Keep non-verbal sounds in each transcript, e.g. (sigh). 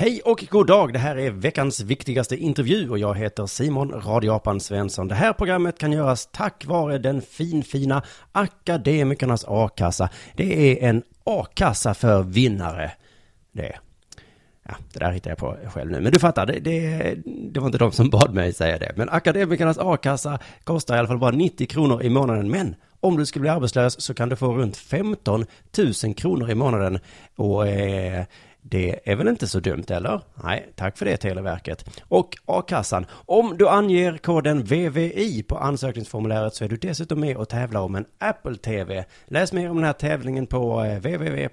Hej och god dag! Det här är veckans viktigaste intervju och jag heter Simon Radioapan Svensson. Det här programmet kan göras tack vare den finfina Akademikernas A-kassa. Det är en A-kassa för vinnare. Det Ja, det där hittar jag på själv nu. Men du fattar, det, det, det var inte de som bad mig säga det. Men Akademikernas A-kassa kostar i alla fall bara 90 kronor i månaden. Men om du skulle bli arbetslös så kan du få runt 15 000 kronor i månaden. Och eh, det är väl inte så dumt, eller? Nej, tack för det Televerket. Och a-kassan. Om du anger koden VVI på ansökningsformuläret så är du dessutom med och tävlar om en Apple TV. Läs mer om den här tävlingen på eh, www.aea.se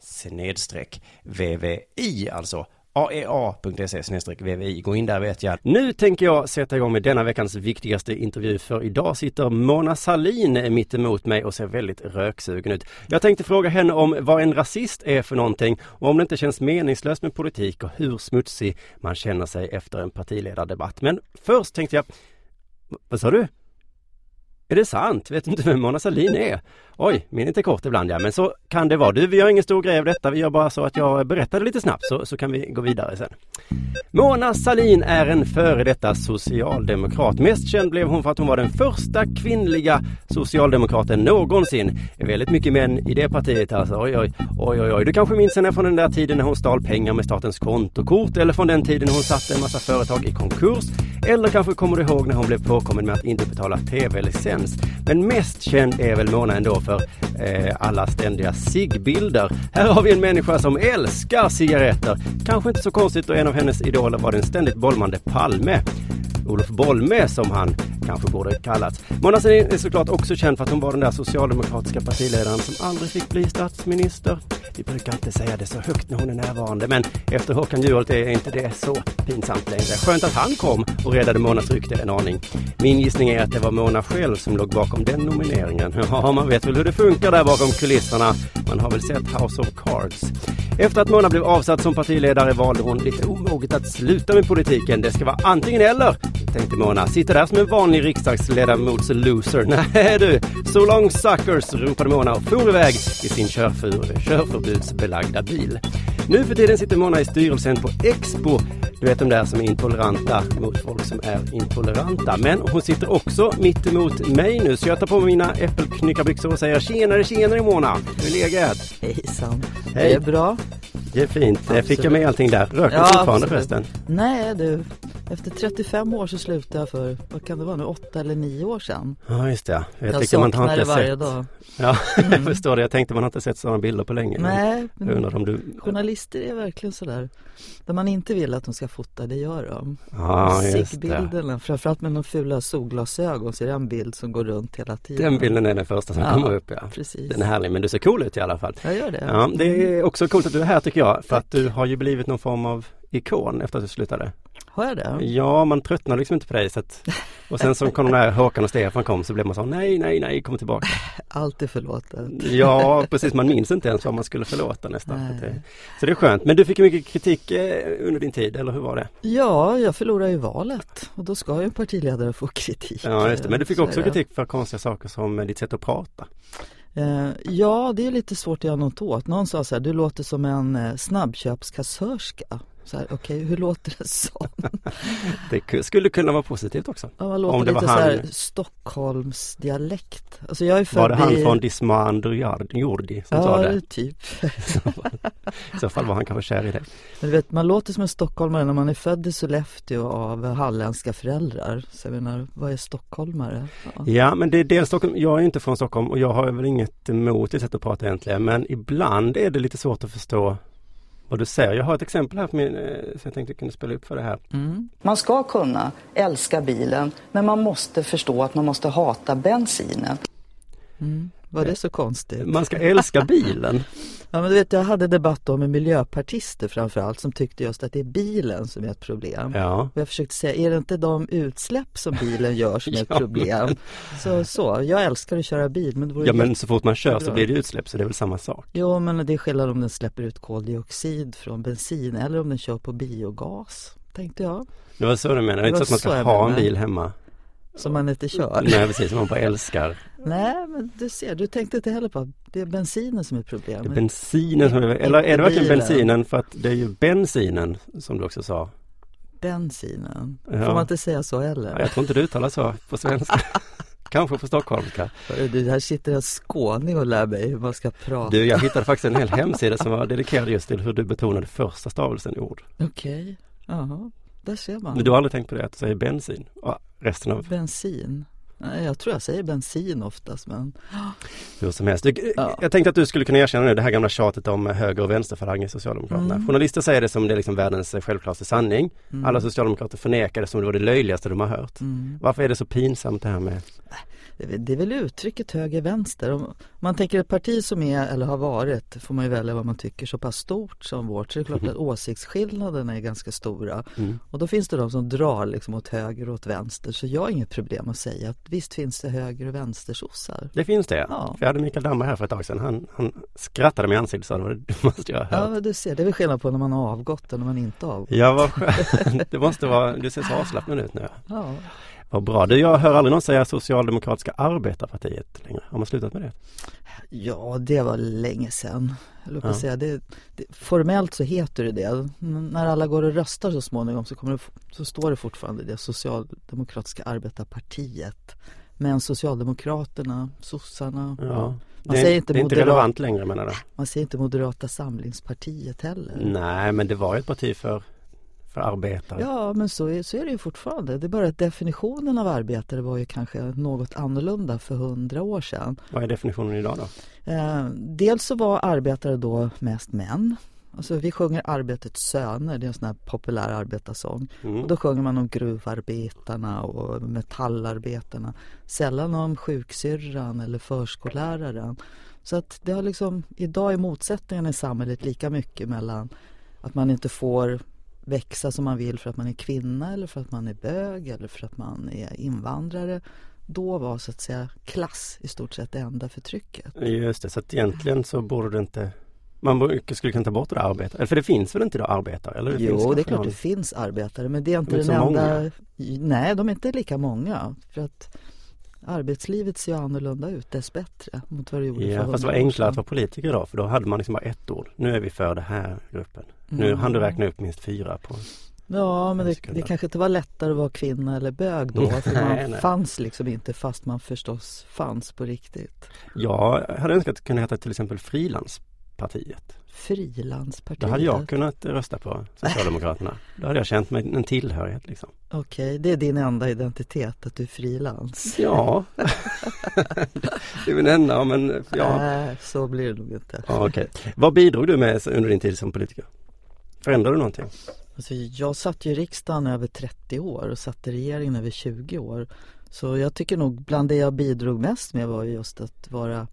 snedstreck VVI, alltså aea.se snedstreck VVI. Gå in där vet jag. Nu tänker jag sätta igång med denna veckans viktigaste intervju för idag sitter Mona Salin mitt emot mig och ser väldigt röksugen ut. Jag tänkte fråga henne om vad en rasist är för någonting och om det inte känns meningslöst med politik och hur smutsig man känner sig efter en partiledardebatt. Men först tänkte jag, vad sa du? Är det sant? Vet du inte vem Mona Sahlin är? Oj, minnet är kort ibland ja, men så kan det vara. Du, vi gör ingen stor grej av detta. Vi gör bara så att jag berättar det lite snabbt så, så kan vi gå vidare sen. Mona Sahlin är en före detta socialdemokrat. Mest känd blev hon för att hon var den första kvinnliga socialdemokraten någonsin. Det är väldigt mycket män i det partiet alltså. Oj, oj, oj, oj, oj. Du kanske minns henne från den där tiden när hon stal pengar med statens kontokort eller från den tiden när hon satte en massa företag i konkurs. Eller kanske kommer du ihåg när hon blev påkommen med att inte betala tv-licens. Men mest känd är väl Mona ändå för eh, alla ständiga ciggbilder. Här har vi en människa som älskar cigaretter. Kanske inte så konstigt då en av hennes idoler var den ständigt bolmande Palme. Olof Bolme som han kanske borde kallats. Mona Sahlin är såklart också känd för att hon var den där socialdemokratiska partiledaren som aldrig fick bli statsminister. Vi brukar inte säga det så högt när hon är närvarande, men efter Håkan Juholt är inte det så pinsamt längre. Skönt att han kom och räddade Monas rykte en aning. Min gissning är att det var Mona själv som låg bakom den nomineringen. (laughs) Ja, man vet väl hur det funkar där bakom kulisserna. Man har väl sett House of Cards. Efter att Mona blev avsatt som partiledare valde hon lite omoget att sluta med politiken. Det ska vara antingen eller, tänkte Mona. Sitter där som en vanlig riksdagsledamots loser. (laughs) Nej du, so long suckers, ropade Mona och for iväg i sin körfur, körförbudsbelagda bil. Nu för tiden sitter Mona i styrelsen på Expo. Du vet de där som är intoleranta mot folk som är intoleranta. Men hon sitter också mitt emot mig nu, så jag tar på mig mina äppelknyckarbyxor och säger tjenare, tjenare Mona! Hur är läget? Hejsan! Hej. Det är bra. Det är fint. Absolut. Fick jag med allting där? Röker Ja, fortfarande absolut. förresten? Nej du, efter 35 år så slutade jag för, vad kan det vara nu, 8 eller 9 år sedan. Ja, just det. Jag, Jag tycker man har inte det varje sett. dag. Ja, (laughs) jag förstår det. Jag tänkte man har inte sett sådana bilder på länge. men Nej, Jag men undrar om du... journalister är verkligen sådär. Där man inte vill att de ska fota, det gör de. Ja, just det. Framförallt med de fula solglasögon så är det en bild som går runt hela tiden. Den bilden är den första som Ja, kommer upp, ja. Precis. Den är härlig, men du ser cool ut i alla fall. Jag gör det. Ja, det är också coolt att du är här tycker jag, för att du har ju blivit någon form av ikon efter att du slutade. Har jag det? Ja, man tröttnar liksom inte på dig så att... Och sen så kom de där Håkan och Stefan kom så blev man så nej, nej, nej, kom tillbaka. (laughs) Allt är förlåtet. Ja, precis, man minns inte ens vad man skulle förlåta nästan. Nej. Så det- är skönt. Men du fick mycket kritik eh, under din tid, eller hur var det? Ja, jag förlorade ju valet och då ska ju en partiledare få kritik. Ja, just det. Men du fick också kritik för konstiga saker som eh, ditt sätt att prata. Eh, ja, det är lite svårt att göra något åt. Någon sa så här, du låter som en snabbköpskassörska. Så här, okej, hur låter det som? (laughs) Det ku- skulle kunna vara positivt också. Ja, man låter Om det var lite så här han- Stockholmsdialekt. Alltså jag är född Var det han i... från Dismander Jordi som sa Ja, det? typ. (laughs) I så fall var han kanske kär i det. Men du vet, man låter som en stockholmare när man är född i Sollefteå av halländska föräldrar. Så jag menar, vad är stockholmare? Ja. Ja, men det är dels Stockholm. Jag är inte från Stockholm och jag har väl inget emot det sättet att prata egentligen. Men ibland är det lite svårt att förstå vad du säger. Jag har ett exempel här min, eh, som jag tänkte kunna spela upp för det här. Mm. Man ska kunna älska bilen, men man måste förstå att man måste hata bensinen. Mm. Var det så konstigt? Man ska älska bilen. (laughs) Ja men du vet jag hade debatt om med miljöpartister framförallt som tyckte just att det är bilen som är ett problem. Ja. Och jag försökte säga, är det inte de utsläpp som bilen gör som (laughs) är ett Ja, problem? Så, så, jag älskar att köra bil men ja, men så fort man kör så blir det utsläpp så det är väl samma sak. Jo men det är skillnad om den släpper ut koldioxid från bensin eller om den kör på biogas, tänkte jag. Det var så du menar. Det är inte så att man ska ha en menade. bil hemma. Som man inte kör. Nej, precis. Som man bara älskar. Nej men du ser, du tänkte inte heller på att det är bensinen som är Det är problemet. bensinen som är, eller är det verkligen bensinen? För att det är ju bensinen som du också sa. Bensinen. Ja. Får man inte säga så heller? Ja, jag tror inte du uttalar så på svenska. (laughs) Kanske på stockholmska. Du, här sitter en skåning och lär mig hur man ska prata. Du, jag hittade faktiskt en hel hemsida som var dedikerad just till hur du betonade första stavelsen i ord. Okej, jaha, där ser man. Men du har aldrig tänkt på det, att du säger bensin? Och resten av Bensin? Nej, jag tror jag säger bensin oftast men hur som helst. Du, Ja. Jag tänkte att du skulle kunna erkänna nu det här gamla tjatet om höger och vänsterfalang i Socialdemokraterna. Mm. Journalister säger det som det är liksom världens självklaraste sanning. mm. Alla socialdemokrater förnekar det som det var det löjligaste de har hört. mm. Varför är det så pinsamt det här med Det är väl- är uttrycket höger-vänster. Om man tänker ett parti som är eller har varit, får man ju välja vad man tycker, så pass stort som vårt så är det klart att åsiktsskillnaderna är ganska stora. Mm. Och då finns det de som drar liksom åt höger och åt vänster. Så jag har inget problem att säga att visst finns det höger och vänstersossar. Det finns det. Ja. För jag hade Mikael Damberg här för ett tag sedan. Han, han skrattade mig i ansiktet och sa det dummaste jag Ja, hört. men du ser, det är väl skillnad på när man har avgått och när man inte har avgått. Ja, vad skönt. (laughs) Det måste vara, du ser så avslappnad ut nu. Ja. Vad bra. Du, jag hör aldrig någon säga Socialdemokratiska arbetarpartiet längre. Har man slutat med det? Ja, det var länge sedan. Jag Ja. säga, det, det, formellt så heter det det. När alla går och röstar så småningom så, kommer det, så står det fortfarande det Socialdemokratiska arbetarpartiet. Men Socialdemokraterna, sossarna, Ja. man, det, säger inte det är inte relevant längre menar du? man säger inte Moderata samlingspartiet heller. Nej, men det var ju ett parti för, för arbetare. Ja, men så är, så är det ju fortfarande. Det är bara att definitionen av arbetare var ju kanske något annorlunda för hundra år sedan. Vad är definitionen idag då? Eh, dels så var arbetare då mest män. Alltså vi sjunger Arbetets söner, det är en sån här populär arbetarsång. Mm. Och då sjunger man om gruvarbetarna och metallarbetarna. Sällan om sjuksyrran eller förskolläraren. Så att det har liksom, idag är motsättningen i samhället lika mycket mellan att man inte får växa som man vill för att man är kvinna eller för att man är bög eller för att man är invandrare. Då var så att säga klass i stort sett det enda förtrycket. Just det, så att egentligen så borde det inte man skulle kunna ta bort det där arbetet. Eller för det finns väl inte idag arbetare? Eller det Jo, det är klart någon- det finns arbetare men det är inte De är den enda... Nej, de är inte lika många. För att arbetslivet ser ju annorlunda ut dessbättre mot vad det gjorde Ja, för fast det var 100 år enklare att vara politiker då, för då hade man liksom bara ett ord. Nu är vi för den här gruppen. Nu Mm. hann du räkna upp minst fyra på. Ja, men en det, det kanske inte var lättare att vara kvinna eller bög då. (laughs) För man Nej, nej. fanns liksom inte fast man förstås fanns på riktigt. Jag hade önskat att kunde heta till exempel Frilanspartiet. Frilanspartiet. Då hade jag kunnat rösta på Socialdemokraterna. (laughs) Då hade jag känt mig en tillhörighet liksom. Okej, det är din enda identitet att du är frilans. Ja, (laughs) det är min enda, men ja. Nej, så blir det nog inte. ja okej. Vad bidrog du med under din tid som politiker? Förändrade du någonting? Alltså, jag satt ju i riksdagen över 30 år och satt i regeringen över 20 år. Så jag tycker nog bland det jag bidrog mest med var ju just att vara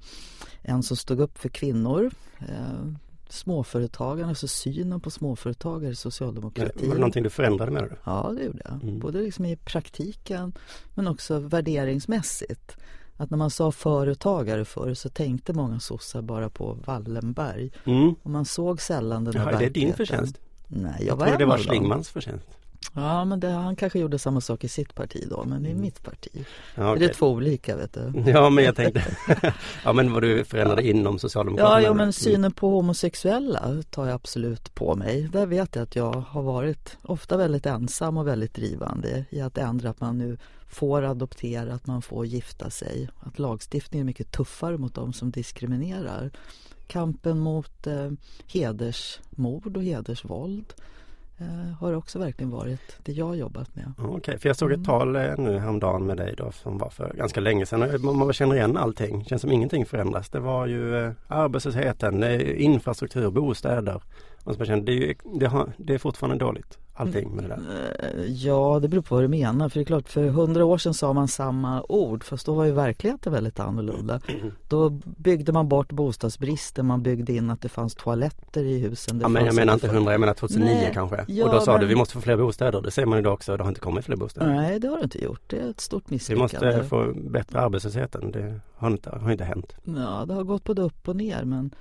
en som stod upp för kvinnor. Eh, småföretagarna, alltså synen på småföretagare i Var socialdemokratin. det någonting du förändrade med det? Ja, det gjorde jag. Mm. Både liksom i praktiken men också värderingsmässigt. Att när man sa företagare förr så tänkte många sossar bara på Wallenberg. Mm. Och man såg sällan den Jaha, här är det din verkligheten. förtjänst? Nej, jag, Jag var tror det var. Schlingmans förtjänst. Ja, men det, han kanske gjorde samma sak i sitt parti då, men i mitt parti. Ja, Det är två olika, vet du. Ja men jag tänkte, (laughs) ja men vad du förändrade inom Socialdemokraterna. Ja, ja, men Mm. synen på homosexuella tar jag absolut på mig. Där vet jag att jag har varit ofta väldigt ensam och väldigt drivande i att ändra att man nu får adoptera, att man får gifta sig. Att lagstiftningen är mycket tuffare mot dem som diskriminerar. Kampen mot eh, hedersmord och hedersvåld har också verkligen varit det jag jobbat med. Okej, för jag såg Mm. ett tal eh, nu häromdagen med dig då som var för ganska länge sedan. Man, känner igen allting. Känns som ingenting förändras. Det var ju eh, arbetslösheten, eh, infrastruktur, bostäder. Man känner, det, är det, har, det är fortfarande dåligt. Allting med det där. Eh, Ja, det beror på vad du menar. För det är klart, för hundra år sedan sa man samma ord. Fast då var ju verkligheten väldigt annorlunda. Då byggde man bort bostadsbristen. Man byggde in att det fanns toaletter i husen. Ja, men jag menar inte 100, jag menar 2009 Nej, kanske. ja, och då sa men- du, vi måste få fler bostäder. Det säger man idag också, det har inte kommit fler bostäder. Nej, det har det inte gjort. Det är ett stort Vi misslyckande. måste få bättre arbetslösheten. Det har inte, har inte hänt. Ja, det har gått både upp och ner. Men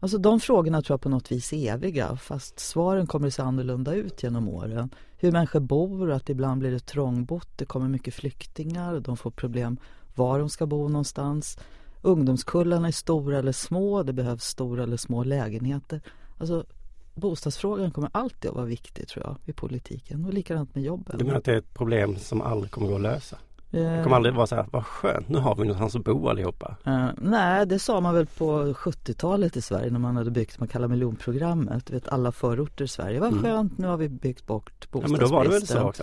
alltså, de frågorna tror jag på något vis är eviga. Fast svaren kommer att se annorlunda ut genom åren. Hur människor bor, att ibland blir det trångbott. Det kommer mycket flyktingar. De får problem var de ska bo någonstans. Ungdomskullarna är stora eller små. Det behövs stora eller små lägenheter. Alltså, bostadsfrågan kommer alltid att vara viktig tror jag i politiken. Och likadant med jobben. Du menar att det är ett problem som aldrig kommer gå att lösa? Det kommer aldrig vara så här, vad skönt, nu har vi någonstans att bo allihopa. Eh, nej, det sa man väl på 70-talet i Sverige när man hade byggt man kallar miljonprogrammet. Vet alla förorter i Sverige. Vad Mm. skönt, nu har vi byggt bort Ja bostadsbristen. men då var det väl så också?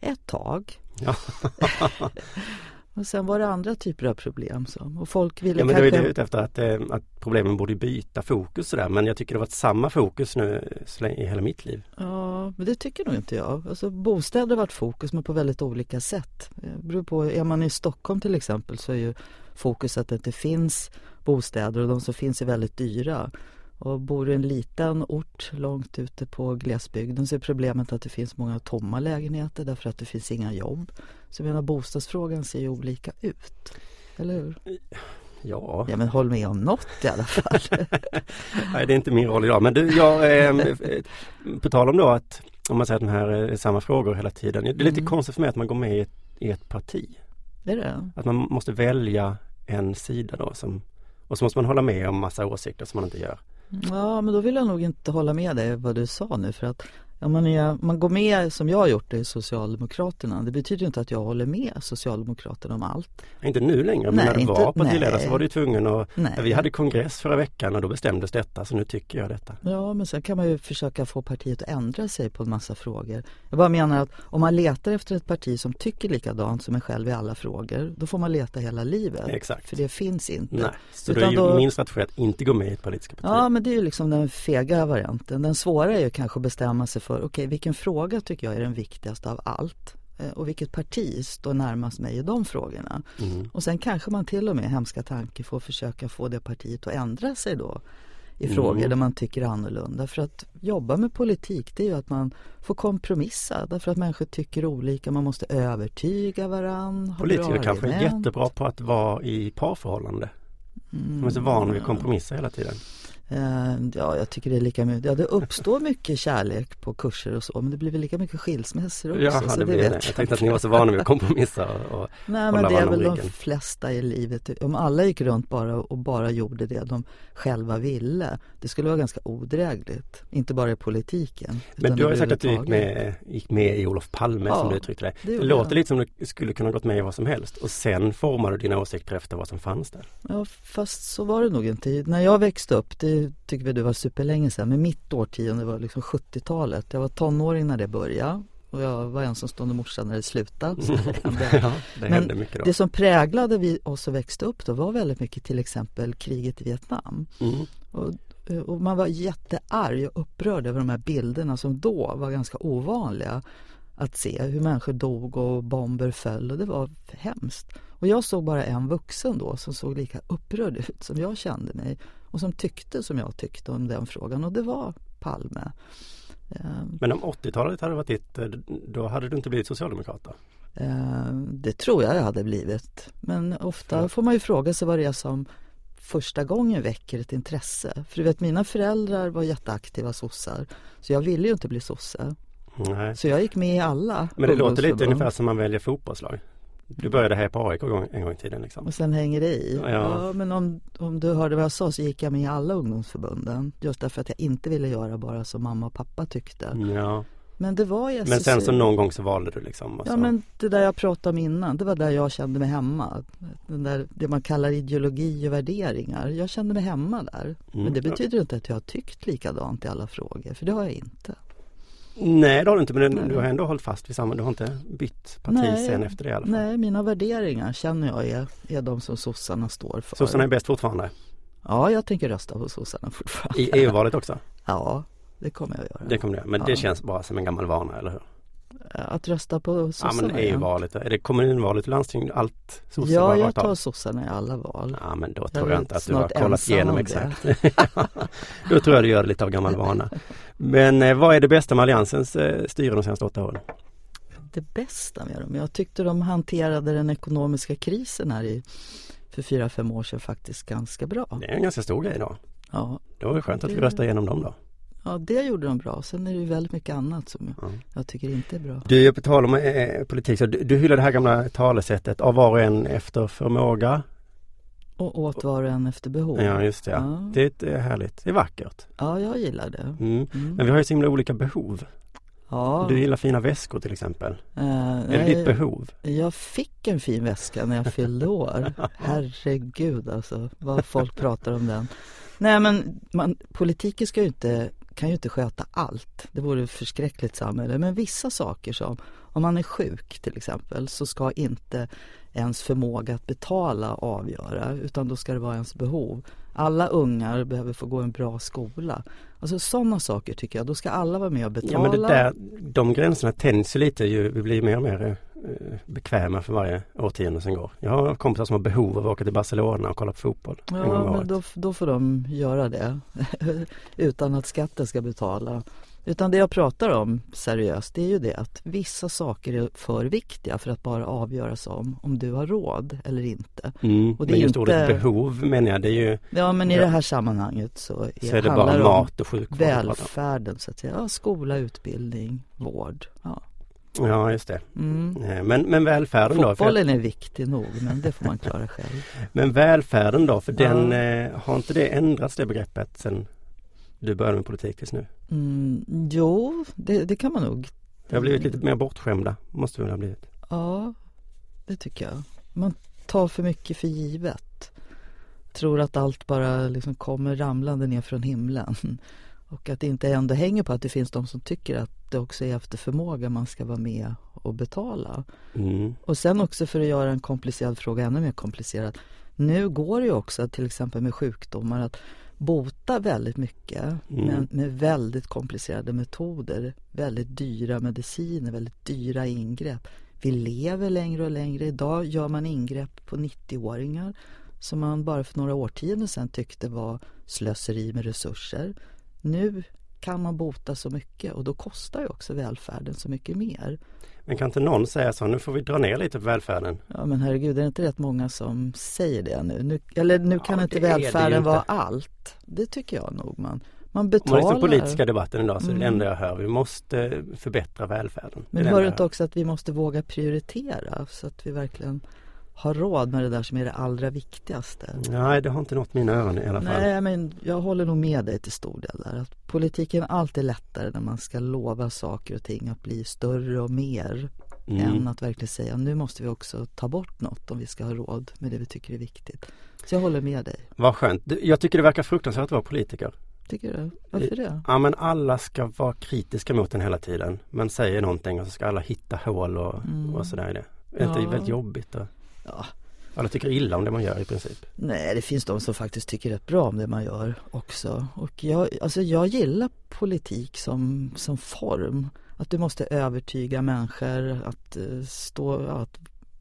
Ett tag. Ja. (laughs) (laughs) (laughs) Och sen var det andra typer av problem. Så. Och folk ville Ja men det var ju kanske... det ute efter att, eh, att problemen borde byta fokus sådär. Men jag tycker det har varit samma fokus nu länge- i hela mitt liv. Ja, men det tycker nog inte jag. Alltså, bostäder har varit fokus men på väldigt olika sätt. Det beror på, är man i Stockholm till exempel så är ju fokus att det inte finns bostäder och de som finns är väldigt dyra. Och bor du i en liten ort långt ute på glesbygden så är problemet att det finns många tomma lägenheter därför att det finns inga jobb. Så jag menar bostadsfrågan ser ju olika ut. Eller hur? Ja, Ja men håll med om något i alla fall. (laughs) nej det är inte min roll idag. Men du, jag, eh, eh, på tal om då att om man säger att de här är samma frågor hela tiden. Det är lite Mm. konstigt för mig att man går med i ett, i ett parti. är det? Att man måste välja en sida då som och så måste man hålla med om massa åsikter som man inte gör. Ja, men då vill jag nog inte hålla med dig vad du sa nu för att om man, är, man går med som jag har gjort det i Socialdemokraterna. Det betyder inte att jag håller med Socialdemokraterna om allt. Inte nu längre, men Nej, när du inte- var partiledare nej. så var du tvungen att Nej. Vi hade kongress förra veckan och då bestämdes detta så nu tycker jag detta. Ja, men sen kan man ju försöka få partiet att ändra sig på en massa frågor. Jag bara menar att om man letar efter ett parti som tycker likadant som en själv i alla frågor, då får man leta hela livet. Exakt. För det finns inte. Nej, så Utan då är ju då- min strategi att inte gå med i ett politiskt parti. Ja, men det är ju liksom den fega varianten. Den svåra är ju kanske att bestämma sig för, okej, vilken fråga tycker jag är den viktigaste av allt? Eh, Och vilket parti står närmast mig i de frågorna? Mm. Och sen kanske man till och med, hemska tanke, får försöka få det partiet att ändra sig då i Mm. frågor där man tycker annorlunda. För att jobba med politik, det är ju att man får kompromissa därför att människor tycker olika. Man måste övertyga varann. ha Politiker kanske är jättebra på att vara i parförhållande. Mm. De är så vana vid att kompromissa hela tiden. Eh, Ja, jag tycker det är lika mycket. Ja, det uppstår mycket kärlek på kurser och så, men det blir väl lika mycket skilsmässor också. Jaha, så det det. Jag tänkte att ni var så vana vid att kompromissa och, och (laughs) Nej, men det är väl de flesta i livet. Om alla gick runt bara och bara gjorde det de själva ville. Det skulle vara ganska odrägligt. Inte bara i politiken. Men du har ju sagt att du gick med, gick med i Olof Palme Ja, som du uttryckte det. det Det, låter jag. lite som du skulle kunna gått med i vad som helst och sen formar du dina åsikter efter vad som fanns där. Ja, fast så var det nog inte. När jag växte upp, det tycker vi det var superlänge sedan, men mitt årtionde var liksom 70-talet. Jag var tonåring när det började och jag var ensamstående morsa när det slutade. Så det (laughs) ja, det Men. Det som präglade vi oss som växte upp då var väldigt mycket till exempel kriget i Vietnam. Mm. Och, och man var jättearg och upprörd över de här bilderna som då var ganska ovanliga att se. Hur människor dog och bomber föll och det var hemskt. Och jag såg bara en vuxen då som såg lika upprörd ut som jag kände mig och som tyckte som jag tyckte om den frågan och det var Palme. Ehm, Men om 80-talet hade varit ditt, eh, då hade du inte blivit socialdemokrat då? Eh, Det tror jag jag hade blivit. Men ofta Ja. får man ju fråga sig vad det är som första gången väcker ett intresse. För du vet mina föräldrar var jätteaktiva sossar. Så jag ville ju inte bli sosse. Nej. Så jag gick med i alla Men det låter lite ungefär som man väljer fotbollslag. Du började här på AIK en gång, en gång i tiden liksom. Och sen hänger det i. Ja. Ja. men om, om du hörde vad jag sa så gick jag med i alla ungdomsförbunden. Just därför att jag inte ville göra bara som mamma och pappa tyckte. Ja. Men det var SSU. Men sen så någon gång så valde du liksom. och Ja så- men det där jag pratade om innan, det var där jag kände mig hemma. Den där, det man kallar ideologi och värderingar. Jag kände mig hemma där. Mm. Men det betyder inte att jag har tyckt likadant i alla frågor, för det har jag inte. Nej det har du inte men du har ändå hållit fast vid samma, du har inte bytt parti Nej. sen efter det i alla fall. Nej, mina värderingar känner jag är, är de som sossarna står för. Sossarna är bäst fortfarande. Ja, jag tänker rösta på sossarna fortfarande. I EU-valet också. Ja, det kommer jag att göra. Det kommer det. Men Ja. det känns bara som en gammal vana, eller hur? Att rösta på Ja sossarna men igen. EU-valet, är det kommunvalet landsting, allt sossar Ja, jag tar sossarna i alla val. Ja men då Jag tror är jag inte att du har kollat igenom om exakt. (laughs) då tror jag du gör det lite av gammal vana. Men eh, vad är det bästa med Alliansens eh, styre de senaste åtta åren? Det bästa med dem, jag tyckte de hanterade den ekonomiska krisen här i, för fyra, fem år sedan faktiskt ganska bra. Det är en ganska stor grej då. Ja, Det var ju skönt att vi Det- röstade igenom dem då. Ja, det gjorde de bra. Sen är det ju väldigt mycket annat som jag, Ja. jag tycker inte är bra. Du, på tal om eh, politik, så du, du hyllar det här gamla talesättet av var och en efter förmåga. Och åt var och en efter behov. Ja, just det. Ja. Det är härligt. Det är vackert. Ja, jag gillar det. Mm. Mm. Men vi har ju så himla olika behov. Ja, Du gillar fina väskor till exempel. eh, Är det nej, ditt behov? Jag fick en fin väska när jag fyllde år. (laughs) Herregud alltså, vad folk pratar om den. Nej men man, politiken ska ju inte, kan ju inte sköta allt. Det vore ett förskräckligt samhälle. Men vissa saker som, om man är sjuk till exempel, så ska inte ens förmåga att betala avgöra, utan då ska det vara ens behov. Alla ungar behöver få gå en bra skola. Alltså sådana saker tycker jag, då ska alla vara med och betala. Ja men det där, de gränserna tänjs ju lite ju, vi blir mer och mer eh, bekväma för varje årtionde som går. Jag har kompisar som har behov av att åka till Barcelona och kolla på fotboll Ja, men då, då får de göra det (laughs) utan att skatten ska betala. Utan det jag pratar om seriöst, det är ju det att vissa saker är för viktiga för att bara avgöras om om du har råd eller inte. Mm. och det men är just ordet inte- behov menar jag, det är ju Ja, men i det här sammanhanget så, är, så är det bara mat och sjukvård. välfärden så att säga. Ja, skola, utbildning, vård. Ja. Ja just det. Mm. Eh, Men, men välfärden då? För, Fotbollen är viktig nog, men det får man klara själv. (laughs) men välfärden då, för Ja. den, eh, har inte det ändrats det begreppet sen du började med politik tills nu? Mm, jo, det, det kan man nog. Vi har blivit lite mer bortskämda, måste vi väl ha blivit. Ja, det tycker jag. Man tar för mycket för givet. Tror att allt bara liksom kommer ramlande ner från himlen. (laughs) Och att det inte ändå hänger på att det finns de som tycker att det också är efter förmåga man ska vara med och betala. Mm. Och sen också för att göra en komplicerad fråga ännu mer komplicerad. Nu går det ju också till exempel med sjukdomar att bota väldigt mycket Mm. men med väldigt komplicerade metoder. Väldigt dyra mediciner, väldigt dyra ingrepp. Vi lever längre och längre. Idag gör man ingrepp på 90-åringar som man bara för några årtionden sedan tyckte var slöseri med resurser. Nu kan man bota så mycket och då kostar ju också välfärden så mycket mer. Men kan inte någon säga så, nu får vi dra ner lite på välfärden? Ja men herregud, är det inte rätt många som säger det nu? nu eller nu kan Ja, inte är välfärden inte. vara allt. Det tycker jag nog man. Man Om man betalar. lyssnar på politiska debatten idag så är det Mm. enda jag hör, vi måste förbättra välfärden. Är Men hör du inte också att vi måste våga prioritera så att vi verkligen har råd med det där som är det allra viktigaste? Nej, det har inte nått mina öron i alla fall. Nej, men jag håller nog med dig till stor del där. Att politiken är alltid lättare när man ska lova saker och ting att bli större och mer än Mm. att verkligen säga nu måste vi också ta bort något om vi ska ha råd med det vi tycker är viktigt. Så jag håller med dig. Vad skönt. Jag tycker det verkar fruktansvärt att vara politiker. Tycker du? Varför det? Ja men alla ska vara kritiska mot den hela tiden. Man säger någonting och så ska alla hitta hål och, Mm. och sådär det. Är Ja. väldigt jobbigt? Och, Ja, alla tycker illa om det man gör i princip. nej, det finns de som faktiskt tycker rätt bra om det man gör också. Och jag, alltså jag gillar politik som, som form. Att du måste övertyga människor att eh, stå, att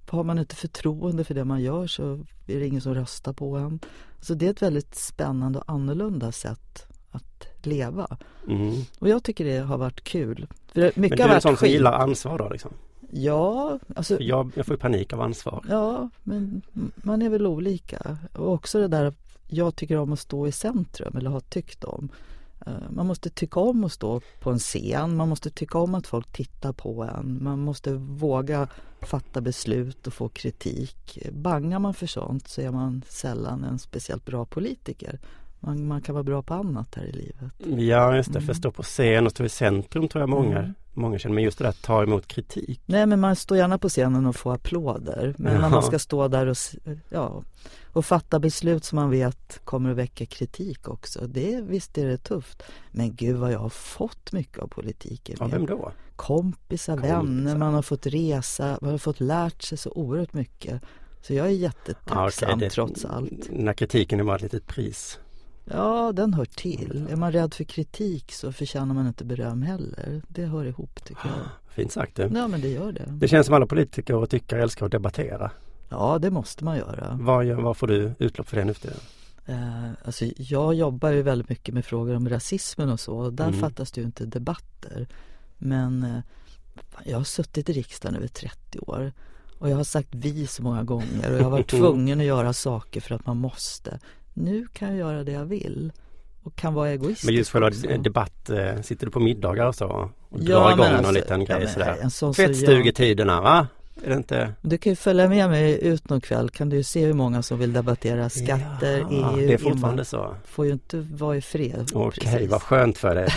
har man inte förtroende för det man gör så är det ingen som röstar på en. Så det är ett väldigt spännande och annorlunda sätt att leva. Mm. Och jag tycker det har varit kul. För det- Men mycket du är en sån som skit. gillar ansvar då liksom? Ja, alltså jag, jag får panik av ansvar. Ja, men man är väl olika. Och också det där jag tycker om att stå i centrum eller har tyckt om. Eh, man måste tycka om att stå på en scen, man måste tycka om att folk tittar på en, man måste våga fatta beslut och få kritik. Bangar man för sånt så är man sällan en speciellt bra politiker. Man, man kan vara bra på annat här i livet. Ja, just det. För att stå på scen och stå i centrum tror jag många, mm. många känner. Men just det där att ta emot kritik. Nej, men man står gärna på scenen och får applåder. Men ja. när man ska stå där och, ja, och fatta beslut som man vet kommer att väcka kritik också. Det, visst är det tufft. Men gud vad jag har fått mycket av politiken. Ja, vem då? Kompisar, Kompisar, vänner, man har fått resa, man har fått lärt sig så oerhört mycket. Så jag är jättetacksam ja, okay. det, trots allt. När kritiken är bara ett litet pris. Ja, den hör till. Är man rädd för kritik så förtjänar man inte beröm heller. Det hör ihop tycker jag. Fint sagt du. Ja, men det gör det. Det känns som alla politiker och tyckare älskar att debattera. Ja, det måste man göra. Vad, vad får du utlopp för det nu för tiden? Eh, alltså, jag jobbar ju väldigt mycket med frågor om rasismen och så. Och där mm. fattas det ju inte debatter. Men eh, jag har suttit i riksdagen över 30 år. Och jag har sagt vi så många gånger och jag har varit (laughs) tvungen att göra saker för att man måste nu kan jag göra det jag vill och kan vara egoistisk Men just själva debatt, eh, sitter du på middagar och så? Och ja, drar igång alltså, någon liten grej ja, sådär? Tvättstugetiderna va? Är det inte? Du kan ju följa med mig ut någon kväll kan du se hur många som vill debattera skatter, ja, EU. Det är fortfarande så. Får ju inte vara i fred. Okej, okay, vad skönt för dig.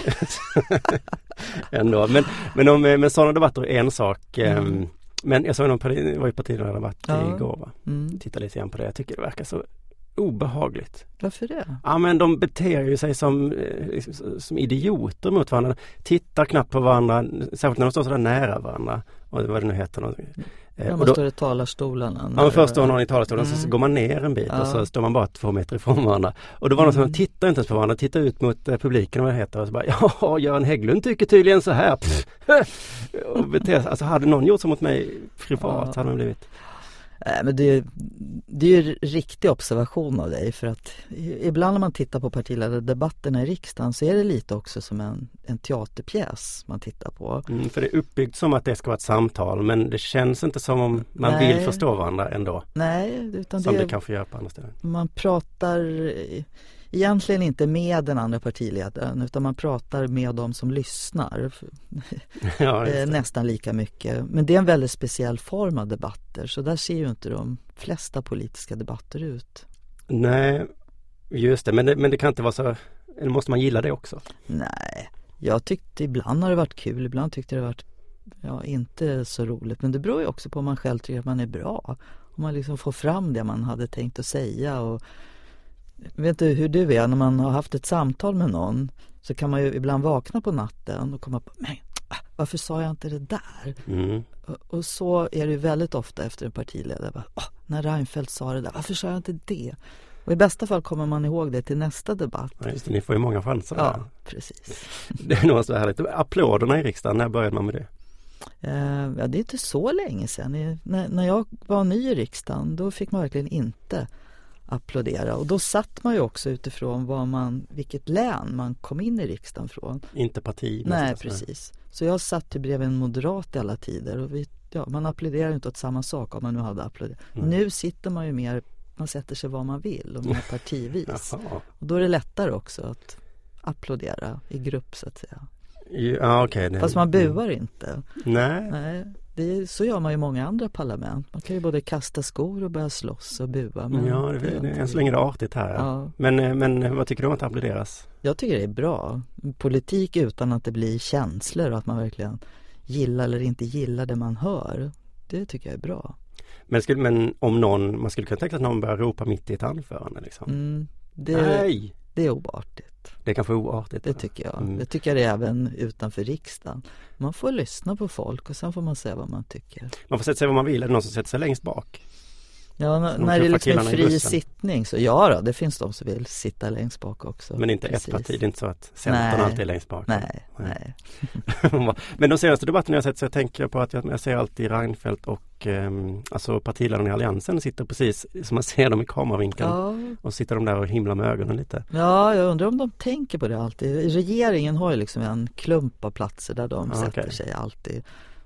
(laughs) Ändå. Men, men, om, men sådana debatter är en sak. Ehm, mm. Men jag såg någon var ju partiledardebatt ja. igår va? Mm. Titta lite grann på det. Jag tycker det verkar så obehagligt. Varför det? Ja men de beter ju sig som, eh, som idioter mot varandra. Tittar knappt på varandra, särskilt när de står sådär nära varandra. Och vad det nu heter. Eh, ja, man står i talarstolarna. Ja, men först står någon i talarstolen mm. så går man ner en bit ja. och så står man bara två meter ifrån varandra. Och då var det mm. någon som tittade inte ens på varandra, tittade ut mot eh, publiken och vad det heter och så bara (laughs) Ja, Göran Hägglund tycker tydligen så här. (laughs) och beter, alltså hade någon gjort så mot mig privat ja. hade man blivit Eh, men det, det är ju riktig observation av dig för att ibland när man tittar på partiledardebatterna i riksdagen så är det lite också som en, en teaterpjäs man tittar på. Mm, för det är uppbyggt som att det ska vara ett samtal men det känns inte som om man Nej. vill förstå varandra ändå. Nej, utan som det, det kanske gör på andra ställen. Man pratar egentligen inte med den andra partiledaren utan man pratar med de som lyssnar. (laughs) Ja, eh, Nästan lika mycket. Men det är en väldigt speciell form av debatter så där ser ju inte de flesta politiska debatter ut. Nej, just det. Men det, men det kan inte vara så, eller måste man gilla det också? Nej, jag tyckte ibland har det varit kul, ibland tyckte det varit ja, inte så roligt. Men det beror ju också på om man själv tycker att man är bra. Om man liksom får fram det man hade tänkt att säga och vet du hur du är, när man har haft ett samtal med någon så kan man ju ibland vakna på natten och komma på, men ah, varför sa jag inte det där? Mm. Och, så är det väldigt ofta efter en partiledare. Oh, när Reinfeldt sa det där, varför sa jag inte det? Och i bästa fall kommer man ihåg det till nästa debatt. Ja, just det, ni får ju många chanser. Ja, där. precis. (laughs) Det är nog så härligt. Applåderna i riksdagen, när började man med det? Uh, ja, det är inte så länge sedan. När jag var ny i riksdagen då fick man verkligen inte applådera. Och då satt man ju också utifrån vad man, vilket län man kom in i riksdagen från. Inte parti? Nej, precis. Så jag satt ju bredvid en moderat i alla tider och vi, ja, man applåderar ju inte åt samma sak om man nu hade applåderat. Mm. Nu sitter man ju mer, man sätter sig var man vill och mer (laughs) partivis. och då är det lättare också att applådera i grupp så att säga. Ja, okay, Fast man buar inte. Nej. Nej. Det, så gör man i många andra parlament. Man kan ju både kasta skor och börja slåss och bua. Men ja, det, det, det, än så länge är det artigt här. Ja. Men, eh, men vad tycker du om att applåderas? Jag tycker det är bra. Politik utan att det blir känslor och att man verkligen gillar eller inte gillar det man hör. Det tycker jag är bra. Men, skulle, men om någon, man skulle kunna tänka sig att någon börjar ropa mitt i ett anförande liksom? Mm, det, Nej! Det är oartigt. Det är kanske oartigt? Det tycker jag. Mm. Det tycker jag det är även utanför riksdagen. Man får lyssna på folk och sen får man säga vad man tycker. Man får sätta sig vad man vill. Är det någon som sätter sig längst bak? Ja, när, det är liksom en fri sittning så ja då, det finns de som vill sitta längst bak också. Men inte Precis. ett parti, det är inte så att Centern alltid är längst bak? Nej, nej. (laughs) (laughs) Men de senaste debatterna jag sett så jag tänker på att jag, jag ser alltid Reinfeldt och eh, alltså partiledarna i Alliansen sitter precis som man ser dem i kameravinkeln. Ja. Och sitter de där och himlar med ögonen lite. Ja, jag undrar om de tänker på det alltid. Regeringen har ju liksom en klump av platser där de ja, sätter okay. sig alltid.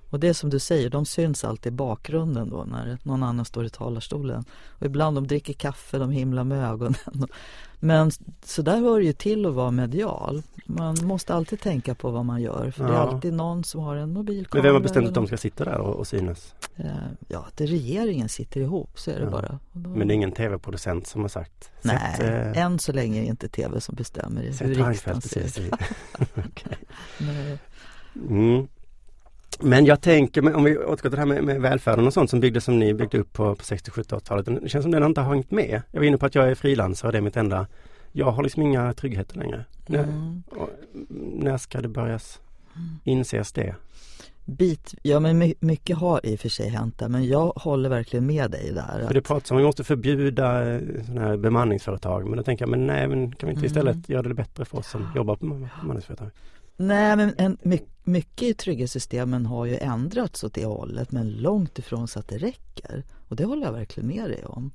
Och det är som du säger, de syns alltid i bakgrunden då när någon annan står i talarstolen. Och ibland de dricker kaffe, de himlar med ögonen. (laughs) Men så där hör ju till att vara medial. Man måste alltid tänka på vad man gör. För ja. det är alltid någon som har en mobilkamera. Men vem har bestämt att de ska sitta där och, och synas? Eh, ja, det regeringen sitter ihop, så är det ja. bara. Då... Men det är ingen tv-producent som har sagt? Nej, sätt, eh... än så länge är det inte tv som bestämmer hur riksdagen ser ut. (laughs) (laughs) okay. mm. Men jag tänker, om vi återgår till det här med, med välfärden och sånt som byggdes som ni byggde upp på, på 60-70-talet. Det känns som den inte har hängt med. Jag var inne på att jag är frilansare, det är mitt enda. Jag har liksom inga tryggheter längre. Mm. När, när ska det börjas inses det? Bit, ja men mycket har i och för sig hänt där men jag håller verkligen med dig där. För det pratas om att vi måste förbjuda eh, sådana här bemanningsföretag men då tänker jag men nej men kan vi inte istället mm. göra det bättre för oss som jobbar på bemanningsföretag? Nej, men en, mycket i trygghetssystemen har ju ändrats åt det hållet men långt ifrån så att det räcker. Och det håller jag verkligen med dig om.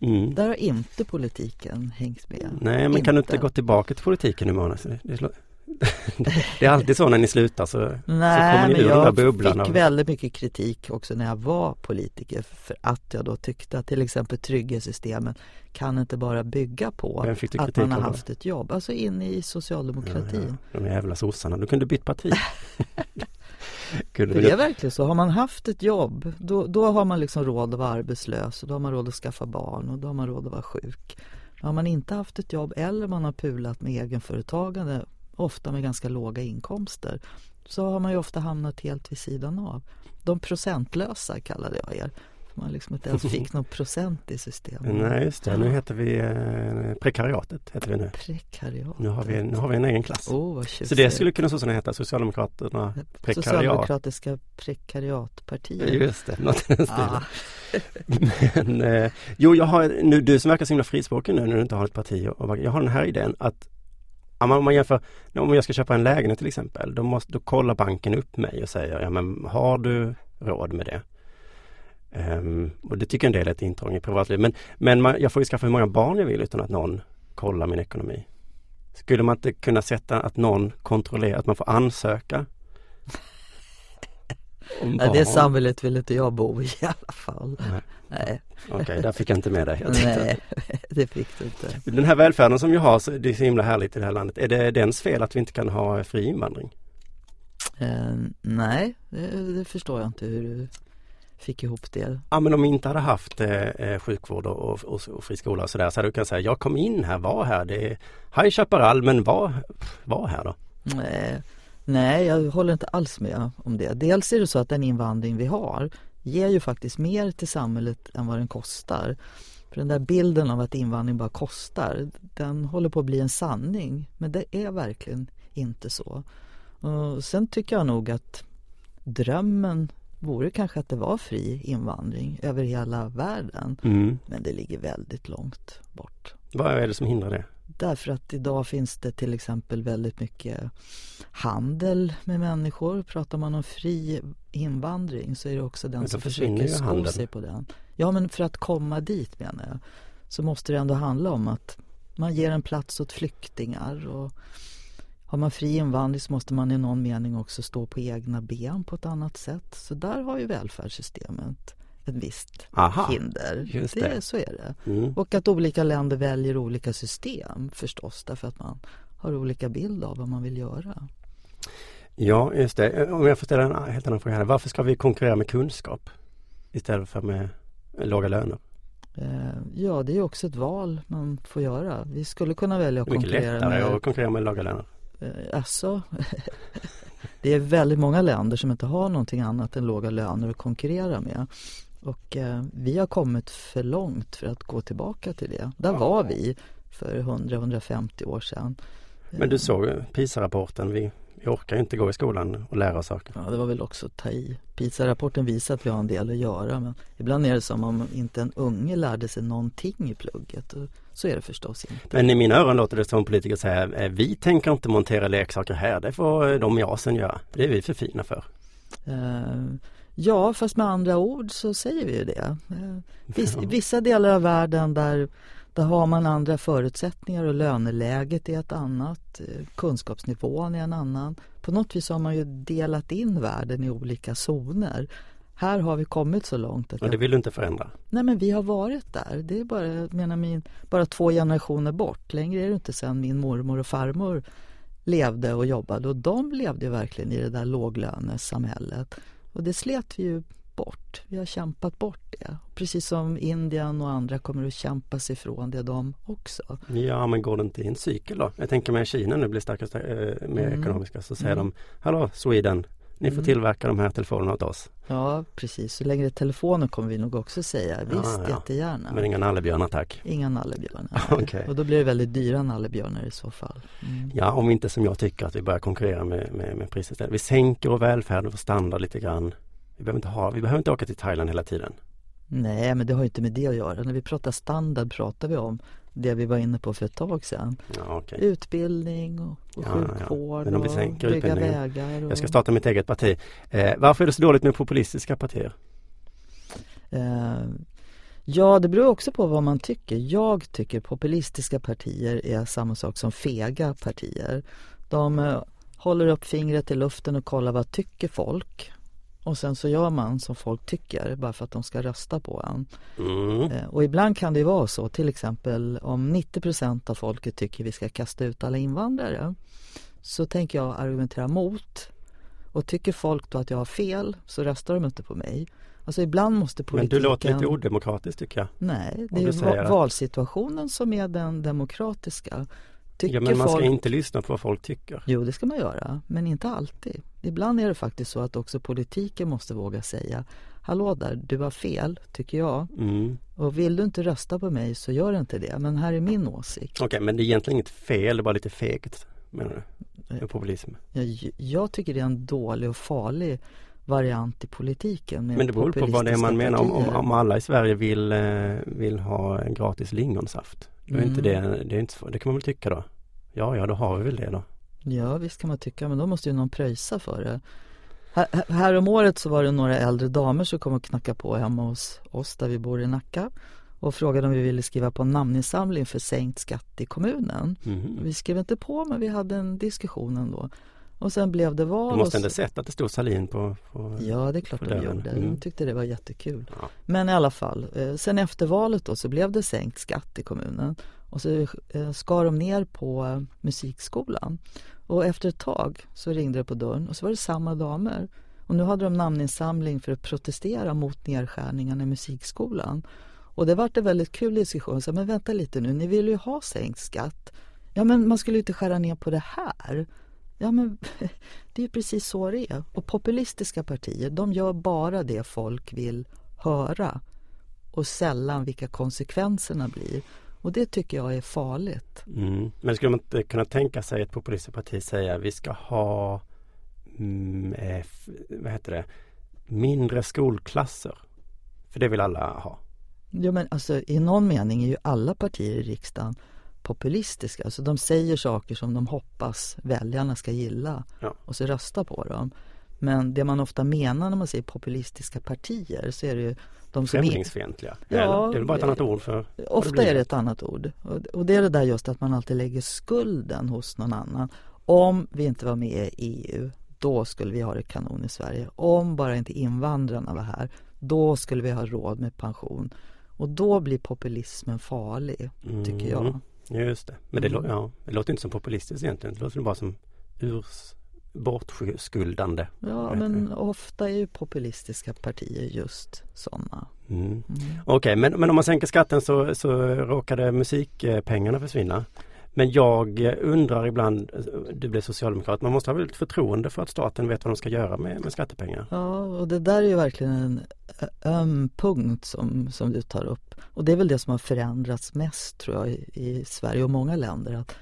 Mm. Där har inte politiken hängt med. Nej, men inte. kan du inte gå tillbaka till politiken nu Mona? (laughs) det är alltid så när ni slutar så, Nej, så kommer ni ur den där bubblan. Jag fick väldigt mycket kritik också när jag var politiker för att jag då tyckte att till exempel trygghetssystemen kan inte bara bygga på att man har haft ett jobb. Alltså in i socialdemokratin. Ja, ja. De jävla sossarna, du kunde bytt parti. (laughs) Kunde det är verkligen så. Har man haft ett jobb då, då har man liksom råd att vara arbetslös och då har man råd att skaffa barn och då har man råd att vara sjuk. Har man inte haft ett jobb eller man har pulat med egenföretagande ofta med ganska låga inkomster så har man ju ofta hamnat helt vid sidan av. De procentlösa kallade jag er. Man liksom inte ens fick (laughs) någon procent i systemet. Nej just det, nu heter vi eh, prekariatet. Heter vi nu. Prekariat. Nu har vi, nu har vi en egen klass. Oh, vad så det skulle kunna sossarna heta, Socialdemokraterna prekariat. Socialdemokratiska prekariatpartiet. Just det, något i den stilen. (laughs) Men eh, jo, jag har nu, du som verkar så himla frispråkig nu när du inte har ett parti. Och, jag har den här idén att om man jämför, om jag ska köpa en lägenhet till exempel, då, måste, då kollar banken upp mig och säger, ja men har du råd med det? Um, och det tycker en del är ett intrång i privatlivet. Men, men man, jag får ju skaffa hur många barn jag vill utan att någon kollar min ekonomi. Skulle man inte kunna sätta att någon kontrollerar, att man får ansöka? Ja, det samhället vill inte jag bo i (laughs) i alla fall. Nej. Nej. Okej, okay, där fick jag inte med dig. Nej, (laughs) det fick du inte. Den här välfärden som vi har, det är så himla härligt i det här landet. Är det dens fel att vi inte kan ha fri invandring? Eh, nej, det, det, förstår jag inte hur du fick ihop det. Ja men om vi inte hade haft eh, eh sjukvård och, och, och fri skola och sådär så hade du kunnat säga jag kom in här, var här, det är High Chaparral men var, var här då? Nej, nej jag håller inte alls med om det. Dels är det så att den invandring vi har ger ju faktiskt mer till samhället än vad den kostar. För den där bilden av att invandring bara kostar, den håller på att bli en sanning. Men det är verkligen inte så. Och sen tycker jag nog att drömmen vore kanske att det var fri invandring över hela världen. Mm. Men det ligger väldigt långt bort. Vad är det som hindrar det? Därför att idag finns det till exempel väldigt mycket handel med människor. Pratar man om fri invandring så är det också den som försöker sko sig på den. Ja men för att komma dit menar jag så måste det ändå handla om att man ger en plats åt flyktingar och har man fri invandring så måste man i någon mening också stå på egna ben på ett annat sätt. Så där har ju välfärdssystemet ett visst Aha, hinder. Just det. det. Så är det. Mm. Och att olika länder väljer olika system förstås därför att man har olika bild av vad man vill göra. Ja, just det. Om jag får ställa en helt annan fråga här. Varför ska vi konkurrera med kunskap istället för med låga löner? Eh, ja, det är också ett val man får göra. Vi skulle kunna välja att konkurrera med... Mycket lättare att konkurrera med låga löner. Eh, alltså, (laughs) det är väldigt många länder som inte har någonting annat än låga löner att konkurrera med. Och eh, vi har kommit för långt för att gå tillbaka till det. Där var vi för 100-150 år sedan. Men du såg PISA-rapporten. Vi, vi orkar inte gå i skolan och lära oss saker. Ja, det var väl också att ta i. PISA-rapporten visar att vi har en del att göra men ibland är det som om inte en unge lärde sig någonting i plugget. Så är det förstås inte. Men i mina öron låter det som politiker säga eh, vi tänker inte montera leksaker här, det får de i Asien göra. Det är vi för fina för. Uh, Ja, fast med andra ord så säger vi ju det. Eh, viss, (laughs) vissa delar av världen där, Där har man andra förutsättningar och löneläget är ett annat. eh, Kunskapsnivån är en annan. På något vis har man ju delat in världen i olika zoner. Här har vi kommit så långt att Och det vill du inte förändra? nej men vi har varit där. Det är bara, menar min, bara två generationer bort. Längre är det inte sen min mormor och farmor levde och jobbade och de levde verkligen i det där låglönesamhället. Och det slet vi ju bort. Vi har kämpat bort det. Precis som Indien och andra kommer att kämpa sig ifrån det de också. Ja, men går det inte i en cykel då? Jag tänker med Kina nu blir starkast eh, mer Mm. ekonomiska så säger Mm. de Hallå Sweden, ni får Mm. tillverka de här telefonerna åt oss. Ja, precis. Så är telefonen kommer vi nog också säga. Visst, ja. jättegärna. Men inga nallebjörnar tack. Inga nallebjörnar. (laughs) Okej. Och då blir det väldigt dyra nallebjörnar i så fall. Mm. Ja, om inte som jag tycker att vi börjar konkurrera med, med, med priset. Vi sänker vår välfärd och vår standard lite grann. Vi behöver inte, ha, vi behöver inte åka till Thailand hela tiden. Nej, men det har ju inte med det att göra. När vi pratar standard pratar vi om det vi var inne på för ett tag sedan. Ja, okej. Utbildning och, och Ja, ja. sjukvård vi och bygga vägar. Och, Jag ska starta mitt eget parti. Eh, varför är det så dåligt med populistiska partier? Eh, ja, det beror också på vad man tycker. Jag tycker populistiska partier är samma sak som fega partier. De eh, håller upp fingret i luften och kollar vad tycker folk. Och sen så gör man som folk tycker bara för att de ska rösta på en. Mm. Eh, Och ibland kan det vara så, till exempel om 90% av folket tycker vi ska kasta ut alla invandrare. Så tänker jag argumentera mot. Och tycker folk då att jag har fel så röstar de inte på mig. Alltså ibland måste Men politiken... du låter lite odemokratisk tycker jag. Nej, det är va- valsituationen som är den demokratiska. Tycker Ja, men man ska folk... inte lyssna på vad folk tycker. Jo, det ska man göra, men inte alltid. Ibland är det faktiskt så att också politiken måste våga säga Hallå där, du har fel, tycker jag. Mm. Och vill du inte rösta på mig så gör inte det. Men här är min åsikt. Okej, men det är egentligen inget fel, det är bara lite fegt menar du? Med populism. Jag, jag tycker det är en dålig och farlig variant i politiken. Men det beror på vad det är man menar. Om, om alla i Sverige vill, eh, vill ha en gratis lingonsaft. Då är inte Mm. det, det, är inte, det kan man väl tycka då. Ja, ja, då har vi väl det då. Ja, visst kan man tycka, men då måste ju någon pröjsa för det. Här, här- om året så var det några äldre damer som kom och knackade på hemma hos oss där vi bor i Nacka och frågade om vi ville skriva på en namninsamling för sänkt skatt i kommunen. Mhm. Vi skrev inte på, men vi hade en diskussion ändå. Och sen blev det val. Du måste ändå sett att det stod Salin på, på Ja, det är klart de dörren. gjorde. Mm. De tyckte det var jättekul. Ja. Men i alla fall, eh, sen efter valet då så blev det sänkt skatt i kommunen. Och så eh, skar de ner på eh, musikskolan. Och efter ett tag så ringde det på dörren och så var det samma damer. Och nu hade de namninsamling för att protestera mot nedskärningarna i musikskolan. Och det vart en väldigt kul diskussion. Så, men vänta lite nu, ni vill ju ha sänkt skatt. Ja, men man skulle ju inte skära ner på det här. Ja, men (laughs) det är ju precis så det är. Och populistiska partier, de gör bara det folk vill höra och sällan vilka konsekvenserna blir. Och det tycker jag är farligt. Mm. Men skulle man inte kunna tänka sig ett populistiskt parti säga vi ska ha mm, eh, vad heter det, mindre skolklasser? För det vill alla ha. Ja, men alltså, I någon mening är ju alla partier i riksdagen populistiska. Alltså, de säger saker som de hoppas väljarna ska gilla Ja. och så rösta på dem. Men det man ofta menar när man säger populistiska partier så är det ju de som är, Främlingsfientliga. Ja, Eller, det är bara ett annat ord för Ofta är det ett annat ord. Och, och det är det där just att man alltid lägger skulden hos någon annan. Om vi inte var med i EU, då skulle vi ha det kanon i Sverige. Om bara inte invandrarna var här, då skulle vi ha råd med pension. Och då blir populismen farlig, tycker jag. Mm, Just det. Men det, Mm. ja, det låter inte som populistiskt egentligen. Det låter bara som urs, bortskuldande. Ja, men ofta är ju populistiska partier just sådana. Mm. Mm. Okej, men, men om man sänker skatten så, så råkade musikpengarna försvinna. Men jag undrar ibland, du blev socialdemokrat, man måste ha väl ett förtroende för att staten vet vad de ska göra med, med skattepengar? Ja, och det där är ju verkligen en öm punkt som, som du tar upp. Och det är väl det som har förändrats mest tror jag i, i Sverige och många länder. Att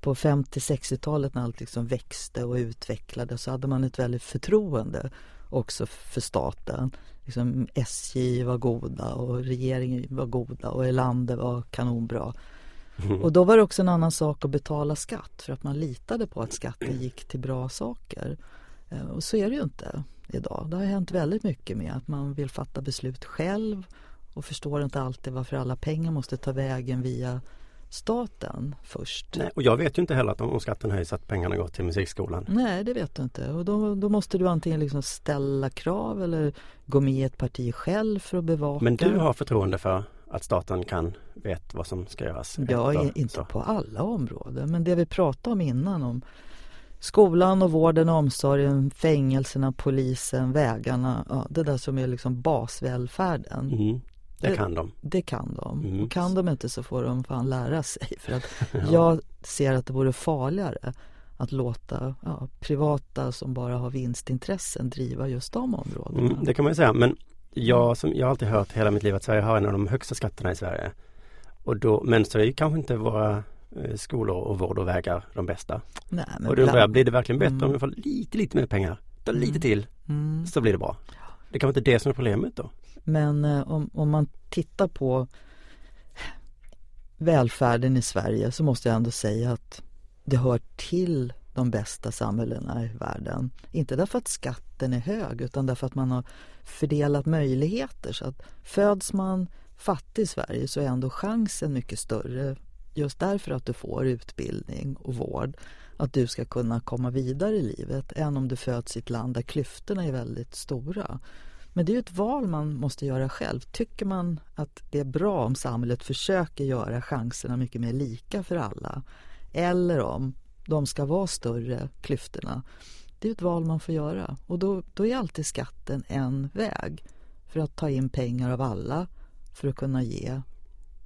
på 50-60-talet när allt liksom växte och utvecklades så hade man ett väldigt förtroende också för staten. Liksom SJ var goda och regeringen var goda och Erlander var kanonbra. Och då var det också en annan sak att betala skatt för att man litade på att skatten gick till bra saker. Eh, Och så är det ju inte idag. Det har hänt väldigt mycket med att man vill fatta beslut själv och förstår inte alltid varför alla pengar måste ta vägen via staten först. Nej, och jag vet ju inte heller att om skatten höjs att pengarna går till musikskolan. Nej, det vet du inte. Och då, då måste du antingen liksom ställa krav eller gå med i ett parti själv för att bevaka. Men du har förtroende för att staten kan vet vad som ska göras? Ja, efter, inte så. på alla områden. Men det vi pratade om innan om skolan och vården och omsorgen, fängelserna, polisen, vägarna. Ja, det där som är liksom basvälfärden. Mm, det Det- kan de. Det kan de. Mm. Och kan de inte så får de fan lära sig. (laughs) För att jag ser att det vore farligare att låta ja, privata som bara har vinstintressen driva just de områdena. Mm, det kan man ju säga men jag, som, jag har alltid hört hela mitt liv att Sverige har en av de högsta skatterna i Sverige. Och då, men så är ju kanske inte våra eh, skolor och vård och vägar de bästa. Nej, men och då undrar jag, blir det verkligen bättre Mm. om vi får lite, lite mer pengar? Då lite Mm. till mm. så blir det bra. Det kan vara inte det som är problemet då? Men eh, om, om man tittar på välfärden i Sverige så måste jag ändå säga att det hör till de bästa samhällena i världen. Inte därför att skatten är hög utan därför att man har fördelat möjligheter. Så att föds man fattig i Sverige så är ändå chansen mycket större just därför att du får utbildning och vård att du ska kunna komma vidare i livet än om du föds i ett land där klyftorna är väldigt stora. Men det är ju ett val man måste göra själv. Tycker man att det är bra om samhället försöker göra chanserna mycket mer lika för alla eller om de ska vara större, klyftorna. Det är ett val man får göra och då, då är alltid skatten en väg för att ta in pengar av alla för att kunna ge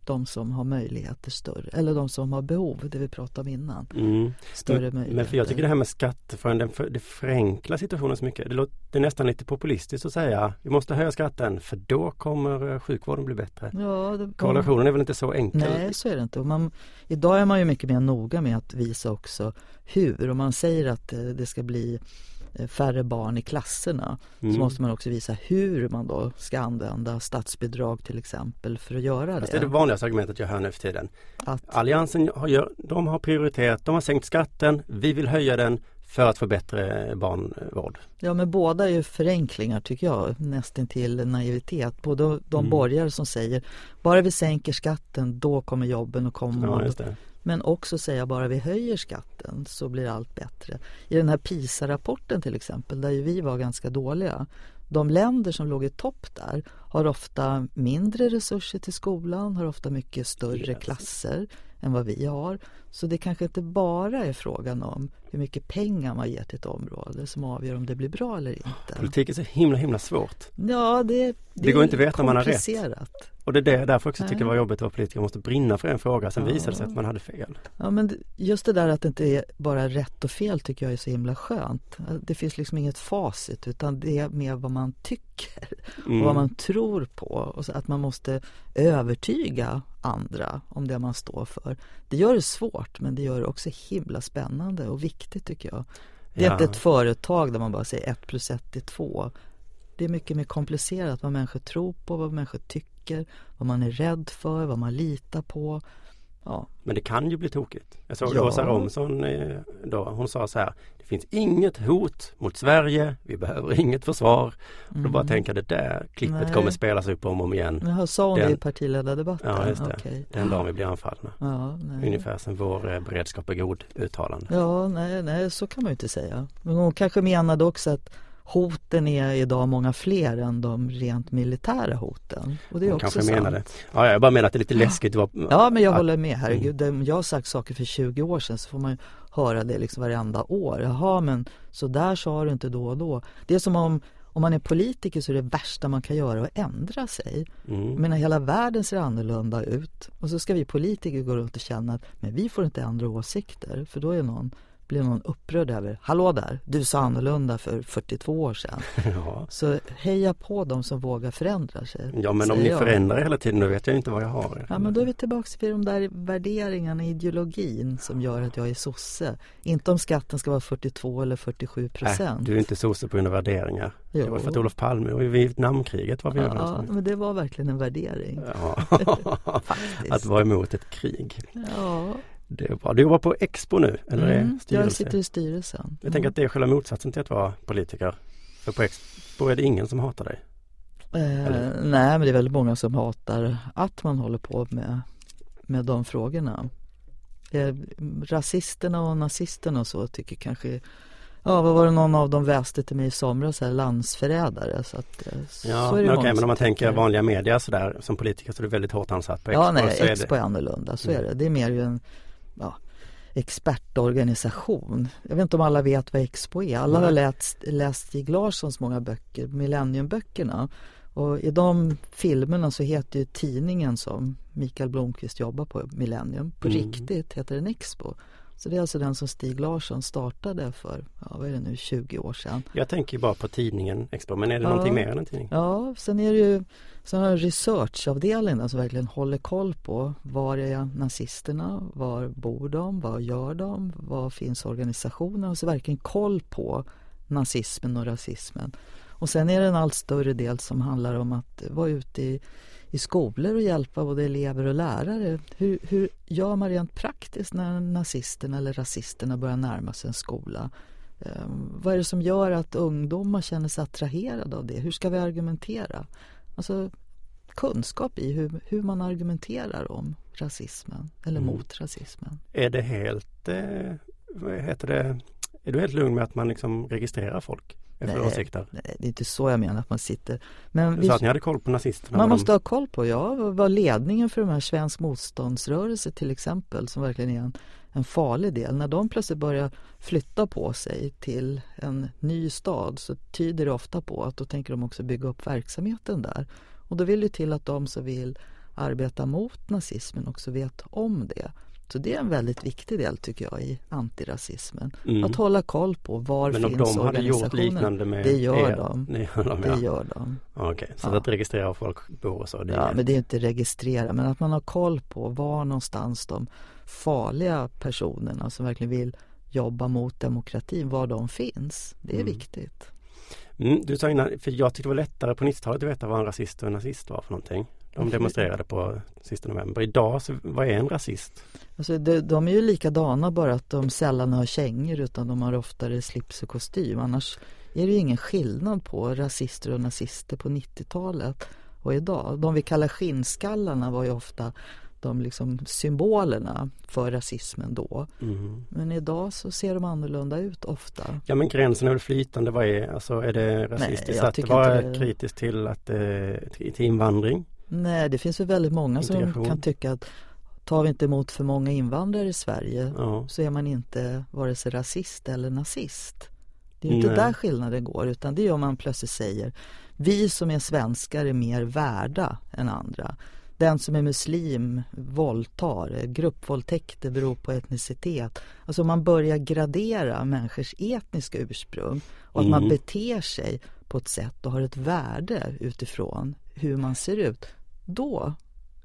de som har möjligheter större, eller de som har behov, det vi pratade om innan, Mm. större Men, möjligheter. men för jag tycker det här med skatteförändring, den för, det förenklar situationen så mycket. Det låter nästan lite populistiskt att säga vi måste höja skatten för då kommer eh, sjukvården bli bättre. ja, det, Korrelationen är väl inte så enkel? Nej, så är det inte. Och man, idag är man ju mycket mer noga med att visa också hur. Om man säger att eh, det ska bli färre barn i klasserna Mm. så måste man också visa hur man då ska använda statsbidrag till exempel för att göra Fast det är det. det vanligaste argumentet jag hör nu för tiden. Att, Alliansen har, de har prioriterat, de har sänkt skatten, vi vill höja den för att få bättre barnvård. ja, men båda är ju förenklingar tycker jag, nästintill naivitet. Både de Mm. borgare som säger bara vi sänker skatten då kommer jobben att komma. Ja, det. Men också säga bara vi höjer skatten så blir allt bättre. I den här PISA-rapporten till exempel, där ju vi var ganska dåliga. De länder som låg i topp där har ofta mindre resurser till skolan, har ofta mycket större klasser än vad vi har. Så det kanske inte bara är frågan om hur mycket pengar man ger till ett område som avgör om det blir bra eller inte. Politik är så himla himla svårt. Ja, det, det, Det går inte att veta om man har rätt. Och det är det, därför också tycker jag det var jobbigt att vara politiker, man måste brinna för en fråga, sen Ja. visade det sig att man hade fel. Ja, men just det där att det inte är bara rätt och fel tycker jag är så himla skönt. Det finns liksom inget facit utan det är mer vad man tycker Mm. och vad man tror på. Och så att man måste övertyga andra om det man står för. Det gör det svårt men det gör det också himla spännande och viktigt tycker jag. Det är Ja. inte ett företag där man bara säger ett plus ett är två. Det är mycket mer komplicerat vad människor tror på, vad människor tycker, vad man är rädd för, vad man litar på. Ja, Men det kan ju bli tokigt. Jag såg Ja. Åsa Romson eh, då, hon sa så här, det finns inget hot mot Sverige, vi behöver inget försvar. Och då bara tänka det där klippet Mm. Nej. kommer spelas upp om och om igen. Jaha, sa hon det Den- i partiledardebatten? Ja, just det. Okej. Den dagen vi blir anfallna. Ja, nej. Ungefär som vår eh, beredskap är god uttalande. Ja, nej, nej, så kan man ju inte säga. Men hon kanske menade också att hoten är idag många fler än de rent militära hoten. Och det är Hon också sant. menade. Ja, jag bara menar att det är lite läskigt. vara- Ja, men jag håller med. Herregud, om jag har sagt saker för 20 år sedan så får man ju höra det liksom varenda år. Jaha, men så där sa du inte då och då. Det är som om om man är politiker så är det värsta man kan göra att ändra sig. Mm. Menar hela världen ser annorlunda ut och så ska vi politiker gå runt och känna att men vi får inte ändra åsikter för då är någon, blir någon upprörd över Hallå där, du sa annorlunda för 42 år sedan. (laughs) Ja. Så heja på dem som vågar förändra sig. ja, men om ni jag. förändrar hela tiden då vet jag inte vad jag har. Ja men då är vi tillbaka till de där värderingarna, ideologin som gör att jag är sosse. Inte om skatten ska vara 42 eller 47 Nej, procent. du är inte sosse på grund av värderingar. Det var Jo. för att Olof Palme och i Vietnamkriget var vi Ja, överens om. men det var verkligen en värdering. Ja. (laughs) Att vara emot ett krig. Ja, Det är bra. Du jobbar på Expo nu, eller är mm, styrelse? jag sitter i styrelsen. Jag tänker att det är själva motsatsen till att vara politiker. För på Expo är det ingen som hatar dig. Eh, nej, men det är väldigt många som hatar att man håller på med, med de frågorna. Eh, rasisterna och nazisterna och så tycker kanske Ja, vad var det någon av dem väste till mig i somras, här, landsförrädare. Så att, eh, ja, så men okej, men om man tänker vanliga media sådär som politiker så är det väldigt hårt ansatt på Expo. Ja, nej, Expo är, det... är annorlunda, så Mm. är det. Det är mer ju en ja, expertorganisation. Jag vet inte om alla vet vad Expo är. Alla har läst, läst Stig Larssons många böcker, Millenniumböckerna. Och i de filmerna så heter ju tidningen som Mikael Blomqvist jobbar på, Millennium, på Mm. riktigt heter den Expo. Så det är alltså den som Stig Larsson startade för, ja vad är det nu, 20 år sedan. Jag tänker ju bara på tidningen Expo, men är det Ja. någonting mer än en tidning? Ja, sen är det ju sån här researchavdelning som verkligen håller koll på var är nazisterna, var bor de, vad gör de, var finns organisationen och så verkligen koll på nazismen och rasismen. Och sen är det en allt större del som handlar om att vara ute i, i skolor och hjälpa både elever och lärare. Hur, hur gör man rent praktiskt när nazisterna eller rasisterna börjar närma sig en skola? Um, vad är det som gör att ungdomar känner sig attraherade av det? Hur ska vi argumentera? Alltså kunskap i hur, hur man argumenterar om rasismen eller Mm. mot rasismen. Är det helt, eh, vad heter det, är du helt lugn med att man liksom registrerar folk Nej. åsikter? Nej, det är inte så jag menar att man sitter. Men Du vi, sa att ni hade koll på nazisterna. man måste de... ha koll på, ja, vad ledningen för de här svensk motståndsrörelse till exempel som verkligen är en, en farlig del. När de plötsligt börjar flytta på sig till en ny stad så tyder det ofta på att då tänker de också bygga upp verksamheten där. Och då vill det till att de som vill arbeta mot nazismen också vet om det. Så det är en väldigt viktig del tycker jag i antirasismen. Mm. Att hålla koll på var Men finns de organisationerna. med Det gör er? de. Ni gör de, Det gör de. Ja, Okej, så Ja. att registrera folk bor och så. Det Ja, är... men det är inte registrera, men att man har koll på var någonstans de farliga personerna som verkligen vill jobba mot demokratin, var de finns. Det är Mm. viktigt. Mm, du sa innan, för jag tyckte det var lättare på 90-talet att veta vad en rasist och en nazist var för någonting. De demonstrerade på sista november. Idag, så vad är en rasist? Alltså de, de är ju likadana bara att de sällan har kängor utan de har oftare slips och kostym. Annars är det ju ingen skillnad på rasister och nazister på 90-talet och idag. De vi kallar skinnskallarna var ju ofta de liksom symbolerna för rasismen då. Mm. Men idag så ser de annorlunda ut ofta. Ja men gränsen är väl flytande. Vad är, alltså är det rasistiskt jag att vara det. kritisk till, att, eh, till invandring? Nej, det finns väl väldigt många som kan tycka att tar vi inte emot för många invandrare i Sverige Ja. så är man inte vare sig rasist eller nazist. Det är inte Nej. där skillnaden går utan det är om man plötsligt säger vi som är svenskar är mer värda än andra. Den som är muslim våldtar, gruppvåldtäkter beror på etnicitet. Alltså man börjar gradera människors etniska ursprung och att man Mm. beter sig på ett sätt och har ett värde utifrån hur man ser ut. Då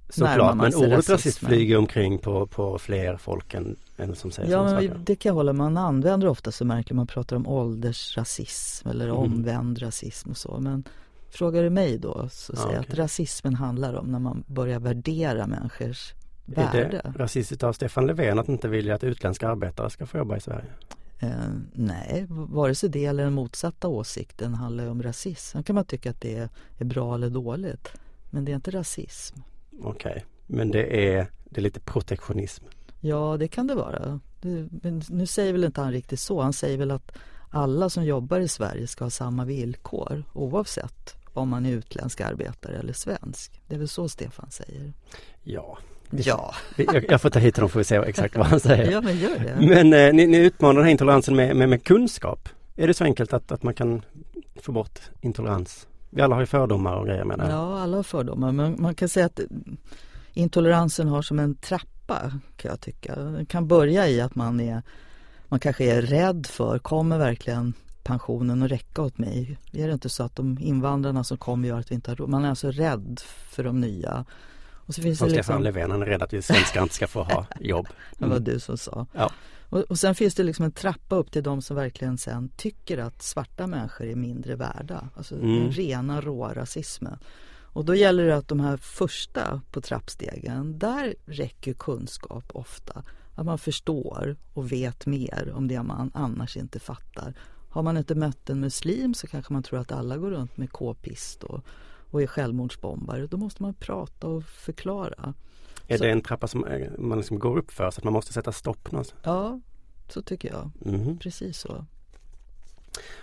Såklart, men ordet rasismen. flyger omkring på, på fler folk än, än som säger Ja, men det kan jag hålla med. Man använder ofta så märkligt man pratar om åldersrasism eller Mm. omvänd rasism och så. Men frågar du mig då så Ja, säger jag att rasismen handlar om när man börjar värdera människors Är värde. det rasistiskt av Stefan Löfven att inte vilja att utländska arbetare ska få jobba i Sverige? Eh, nej, vare sig det eller den motsatta åsikten handlar ju om rasism. Sen kan man tycka att det är, är bra eller dåligt. Men det är inte rasism. Okej, men det är, det är lite protektionism. Ja, det kan det vara. Det, nu säger väl inte han riktigt så. Han säger väl att alla som jobbar i Sverige ska ha samma villkor oavsett om man är utländsk arbetare eller svensk. Det är väl så Stefan säger. Ja, Ja, jag, jag får ta hit honom får vi se exakt vad han säger. ja men gör det. Men eh, ni, ni utmanar den här intoleransen med, med, med kunskap. Är det så enkelt att, att man kan få bort intolerans? Vi alla har ju fördomar och grejer med det. Ja, alla har fördomar. Men man kan säga att intoleransen har som en trappa kan jag tycka. Den kan börja i att man är man kanske är rädd för, kommer verkligen pensionen att räcka åt mig? Är det inte så att de invandrarna som kommer gör att vi inte har råd? Man är alltså rädd för de nya. Och så finns Som det Stefan liksom, Löfven, han är rädd att vi svenskar inte ska få ha (laughs) jobb. det var du som sa. Ja. Och, och sen finns det liksom en trappa upp till de som verkligen sen tycker att svarta människor är mindre värda. Alltså Mm. den rena råa rasismen. Och då gäller det att de här första på trappstegen, där räcker kunskap ofta. Att man förstår och vet mer om det man annars inte fattar. Har man inte mött en muslim så kanske man tror att alla går runt med k-pist och, och är självmordsbombare. Då måste man prata och förklara. Är Så- det en trappa som eh, man liksom går upp för så att man måste sätta stopp någonstans? Ja, så tycker jag. Mhm. Precis så.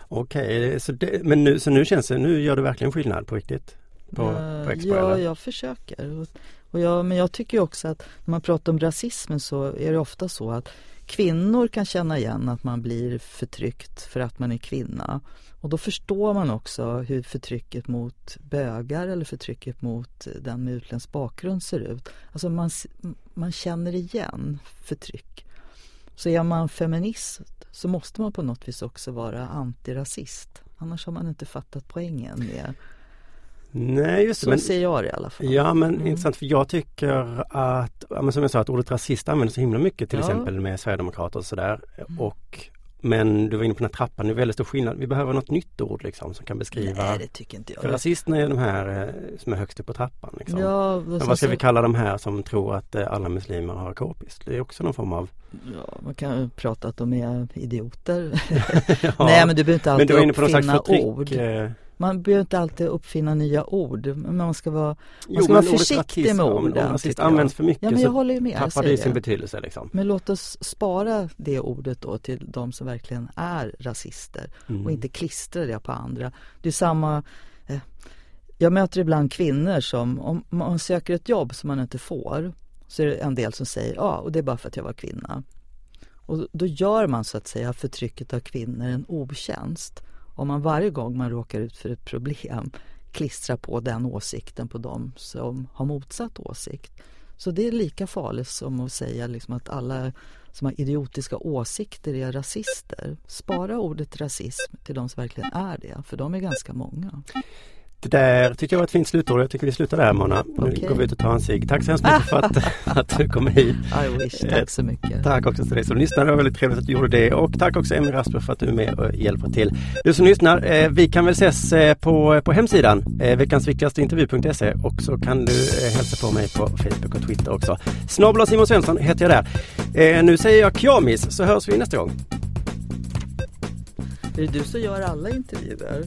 Okej, så det, men nu, så nu känns det, nu gör du verkligen skillnad på riktigt? På, Eh, på Expo ja, eller? jag försöker. Och, och jag, men jag tycker också att när man pratar om rasismen så är det ofta så att kvinnor kan känna igen att man blir förtryckt för att man är kvinna. Och då förstår man också hur förtrycket mot bögar eller förtrycket mot den med utländsk bakgrund ser ut. Alltså man, man känner igen förtryck. Så är man feminist så måste man på något vis också vara antirasist. Annars har man inte fattat poängen med Nej just det, så men, ser jag det i alla fall. ja men Mm. intressant för jag tycker att, ja, men som jag sa att ordet rasist används så himla mycket till Ja. exempel med Sverigedemokrater och sådär. Mm. Och men du var inne på den här trappan, det är väldigt stor skillnad. Vi behöver något nytt ord liksom som kan beskriva. Nej, det tycker inte jag. För rasisterna är de här eh, som är högst upp på trappan. Liksom. Ja, Men vad ska så- vi kalla de här som tror att eh, alla muslimer har k-pist? Det är också någon form av... Ja, man kan ju prata att de är idioter. (laughs) ja. Nej, men du behöver inte men alltid du var inne på någon slags förtryck. ord. eh, Man behöver inte alltid uppfinna nya ord. Men man ska vara, Jo, ska vara försiktig med orden, Om jag. används för mycket ja men jag så håller ju med. tappar det sin betydelse liksom. Men låt oss spara det ordet då till de som verkligen är rasister Mm. och inte klistra det på andra. Det är samma eh, Jag möter ibland kvinnor som om man söker ett jobb som man inte får så är det en del som säger ja och det är bara för att jag var kvinna. Och då gör man så att säga förtrycket av kvinnor en otjänst om man varje gång man råkar ut för ett problem klistrar på den åsikten på dem som har motsatt åsikt. Så det är lika farligt som att säga liksom att alla som har idiotiska åsikter är rasister. Spara ordet rasism till de som verkligen är det, för de är ganska många. Det där tycker jag var ett fint slutord. Jag tycker vi slutar där Mona. Nu Okej. går vi ut och tar en cigg. Tack så hemskt mycket för att, (laughs) att du kom hit. I wish, tack så mycket. Tack också till dig som lyssnade. Det var väldigt trevligt att du gjorde det. Och tack också Emil Rasper för att du är med och hjälper till. Du som lyssnar, eh, vi kan väl ses eh, på, på hemsidan, eh, veckans viktigaste intervju.se och så kan du eh, hälsa på mig på Facebook och Twitter också. Snabla Simon Svensson heter jag där. Eh, nu säger jag kjamis så hörs vi nästa gång. Är det du som gör alla intervjuer?